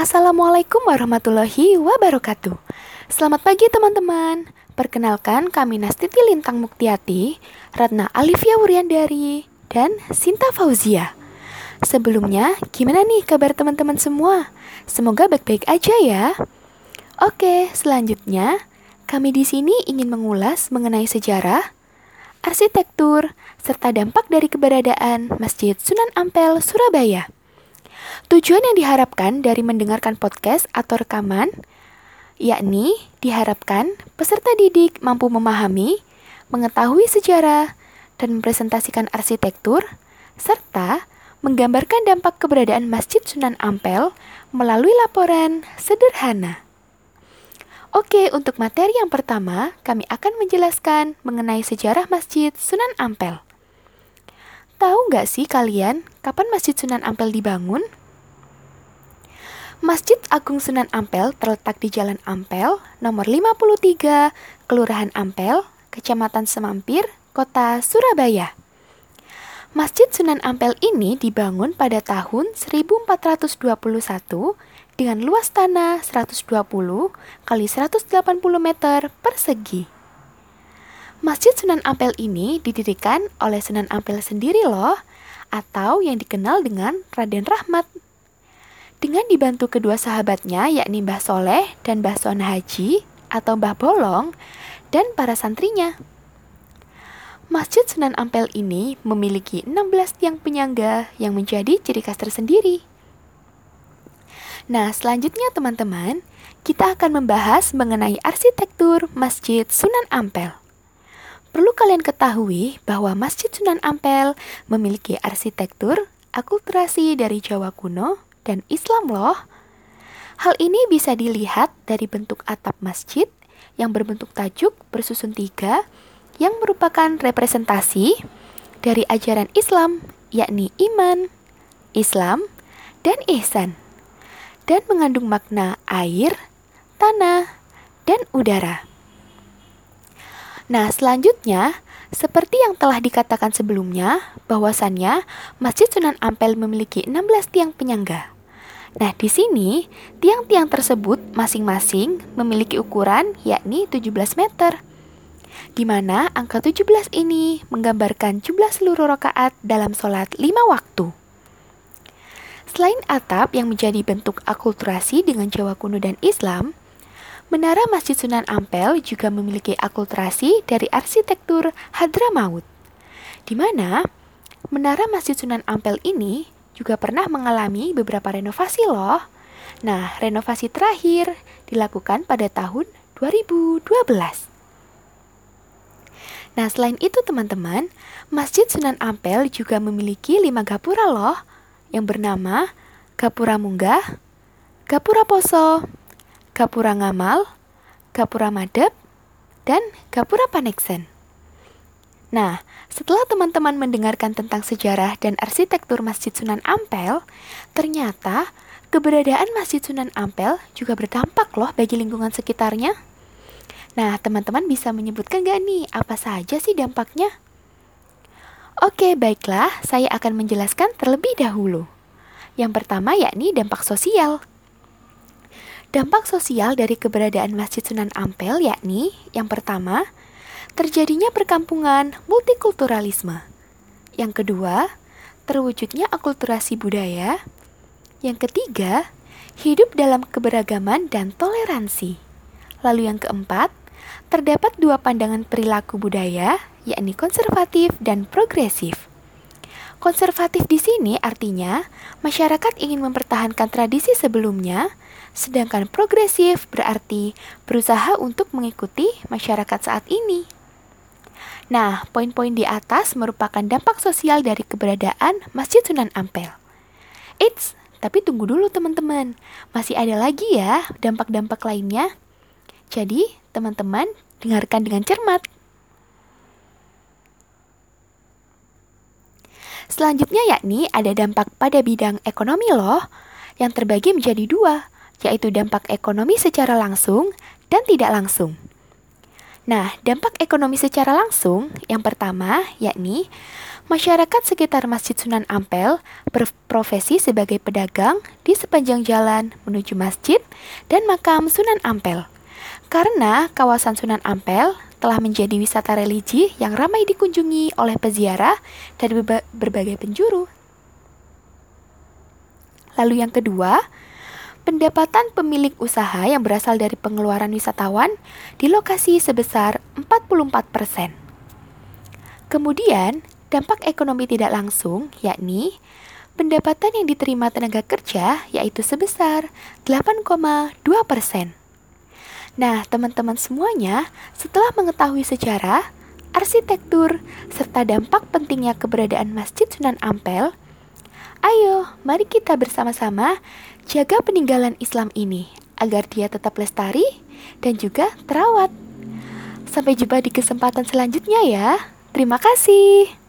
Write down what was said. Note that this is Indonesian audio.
Assalamualaikum warahmatullahi wabarakatuh. Selamat pagi teman-teman. Perkenalkan kami Nastiti Lintang Muktiati, Ratna Alivia Wuryandari, dan Sinta Fauzia. Sebelumnya, gimana nih kabar teman-teman semua? Semoga baik-baik aja ya. Oke, selanjutnya kami di sini ingin mengulas mengenai sejarah, arsitektur, serta dampak dari keberadaan Masjid Sunan Ampel, Surabaya. Tujuan yang diharapkan dari mendengarkan podcast atau rekaman, yakni diharapkan peserta didik mampu memahami, mengetahui sejarah, dan mempresentasikan arsitektur, serta menggambarkan dampak keberadaan Masjid Sunan Ampel melalui laporan sederhana. Oke, untuk materi yang pertama, kami akan menjelaskan mengenai sejarah Masjid Sunan Ampel. Tahu nggak sih kalian kapan Masjid Sunan Ampel dibangun? Masjid Agung Sunan Ampel terletak di Jalan Ampel, nomor 53, Kelurahan Ampel, Kecamatan Semampir, Kota Surabaya. Masjid Sunan Ampel ini dibangun pada tahun 1421 dengan luas tanah 120 kali 180 meter persegi. Masjid Sunan Ampel ini didirikan oleh Sunan Ampel sendiri loh, atau yang dikenal dengan Raden Rahmat dengan dibantu kedua sahabatnya yakni Mbah Soleh dan Mbah Son Haji atau Mbah Bolong dan para santrinya. Masjid Sunan Ampel ini memiliki 16 tiang penyangga yang menjadi ciri khas tersendiri. Nah, selanjutnya teman-teman, kita akan membahas mengenai arsitektur Masjid Sunan Ampel. Perlu kalian ketahui bahwa Masjid Sunan Ampel memiliki arsitektur akulturasi dari Jawa kuno, dan Islam loh. Hal ini bisa dilihat dari bentuk atap masjid yang berbentuk tajuk bersusun tiga yang merupakan representasi dari ajaran Islam yakni iman, Islam, dan ihsan dan mengandung makna air, tanah, dan udara. Nah, selanjutnya, seperti yang telah dikatakan sebelumnya, bahwasannya Masjid Sunan Ampel memiliki 16 tiang penyangga. Nah, di sini tiang-tiang tersebut masing-masing memiliki ukuran yakni 17 meter. Di mana angka 17 ini menggambarkan jumlah seluruh rakaat dalam sholat lima waktu. Selain atap yang menjadi bentuk akulturasi dengan Jawa kuno dan Islam, Menara Masjid Sunan Ampel juga memiliki akulturasi dari arsitektur Hadramaut, di mana Menara Masjid Sunan Ampel ini juga pernah mengalami beberapa renovasi loh. Nah, renovasi terakhir dilakukan pada tahun 2012. Nah, selain itu teman-teman, Masjid Sunan Ampel juga memiliki lima gapura loh, yang bernama Gapura Munggah, Gapura Poso, Gapura Ngamal, Gapura Madep, dan Gapura Paneksen. Nah, setelah teman-teman mendengarkan tentang sejarah dan arsitektur Masjid Sunan Ampel, ternyata keberadaan Masjid Sunan Ampel juga berdampak loh bagi lingkungan sekitarnya. Nah, teman-teman bisa menyebutkan gak nih apa saja sih dampaknya? Oke, baiklah, saya akan menjelaskan terlebih dahulu. Yang pertama yakni dampak sosial. Dampak sosial dari keberadaan Masjid Sunan Ampel yakni yang pertama, terjadinya perkampungan multikulturalisme. Yang kedua, terwujudnya akulturasi budaya. Yang ketiga, hidup dalam keberagaman dan toleransi. Lalu yang keempat, terdapat dua pandangan perilaku budaya, yakni konservatif dan progresif. Konservatif di sini artinya masyarakat ingin mempertahankan tradisi sebelumnya, sedangkan progresif berarti berusaha untuk mengikuti masyarakat saat ini. Nah, poin-poin di atas merupakan dampak sosial dari keberadaan Masjid Sunan Ampel. Eits, tapi tunggu dulu teman-teman. Masih ada lagi ya dampak-dampak lainnya. Jadi, teman-teman dengarkan dengan cermat. Selanjutnya yakni ada dampak pada bidang ekonomi loh, yang terbagi menjadi dua, yaitu dampak ekonomi secara langsung dan tidak langsung. Nah, dampak ekonomi secara langsung yang pertama yakni Masyarakat sekitar Masjid Sunan Ampel berprofesi sebagai pedagang di sepanjang jalan menuju masjid dan makam Sunan Ampel. Karena kawasan Sunan Ampel telah menjadi wisata religi yang ramai dikunjungi oleh peziarah dari berbagai penjuru. Lalu yang kedua, pendapatan pemilik usaha yang berasal dari pengeluaran wisatawan di lokasi sebesar 44%. Kemudian, dampak ekonomi tidak langsung yakni pendapatan yang diterima tenaga kerja yaitu sebesar 8,2 persen. Nah, teman-teman semuanya, setelah mengetahui sejarah, arsitektur, serta dampak pentingnya keberadaan Masjid Sunan Ampel, ayo mari kita bersama-sama jaga peninggalan Islam ini agar dia tetap lestari dan juga terawat. Sampai jumpa di kesempatan selanjutnya ya. Terima kasih.